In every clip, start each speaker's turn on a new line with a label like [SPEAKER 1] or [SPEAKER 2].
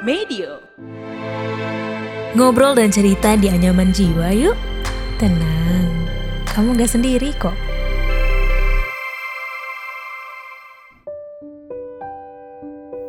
[SPEAKER 1] Medio.
[SPEAKER 2] Ngobrol dan cerita di anyaman jiwa yuk. Tenang, kamu gak sendiri kok.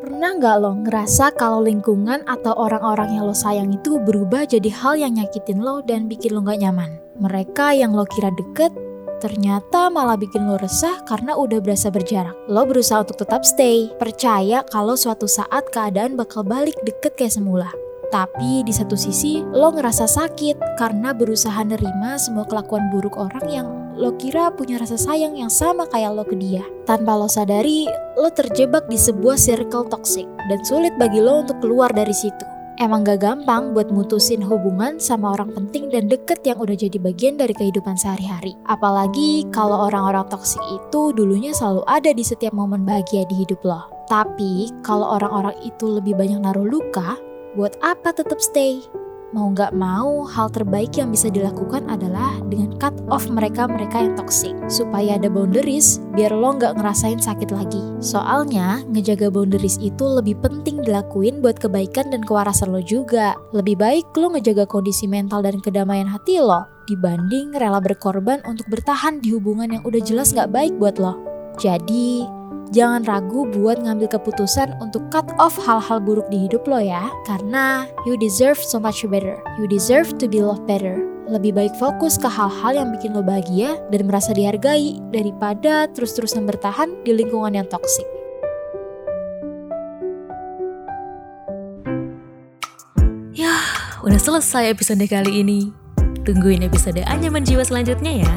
[SPEAKER 3] Pernah nggak lo ngerasa kalau lingkungan atau orang-orang yang lo sayang itu berubah jadi hal yang nyakitin lo dan bikin lo nggak nyaman? Mereka yang lo kira deket, ternyata malah bikin lo resah karena udah berasa berjarak. Lo berusaha untuk tetap stay, percaya kalau suatu saat keadaan bakal balik deket kayak semula. Tapi di satu sisi lo ngerasa sakit karena berusaha nerima semua kelakuan buruk orang yang lo kira punya rasa sayang yang sama kayak lo ke dia. Tanpa lo sadari, lo terjebak di sebuah circle toxic dan sulit bagi lo untuk keluar dari situ. Emang gak gampang buat mutusin hubungan sama orang penting dan deket yang udah jadi bagian dari kehidupan sehari-hari. Apalagi kalau orang-orang toksik itu dulunya selalu ada di setiap momen bahagia di hidup lo. Tapi kalau orang-orang itu lebih banyak naruh luka, buat apa tetap stay? Mau gak mau, hal terbaik yang bisa dilakukan adalah dengan cut off mereka-mereka yang toxic. Supaya ada boundaries, biar lo gak ngerasain sakit lagi. Soalnya, ngejaga boundaries itu lebih penting dilakuin buat kebaikan dan kewarasan lo juga. Lebih baik lo ngejaga kondisi mental dan kedamaian hati lo, dibanding rela berkorban untuk bertahan di hubungan yang udah jelas gak baik buat lo. Jadi, jangan ragu buat ngambil keputusan untuk cut off hal-hal buruk di hidup lo ya. Karena you deserve so much better. You deserve to be loved better. Lebih baik fokus ke hal-hal yang bikin lo bahagia dan merasa dihargai daripada terus-terusan bertahan di lingkungan yang toksik.
[SPEAKER 2] Yah, udah selesai episode kali ini. Tungguin episode Anyaman Jiwa selanjutnya ya.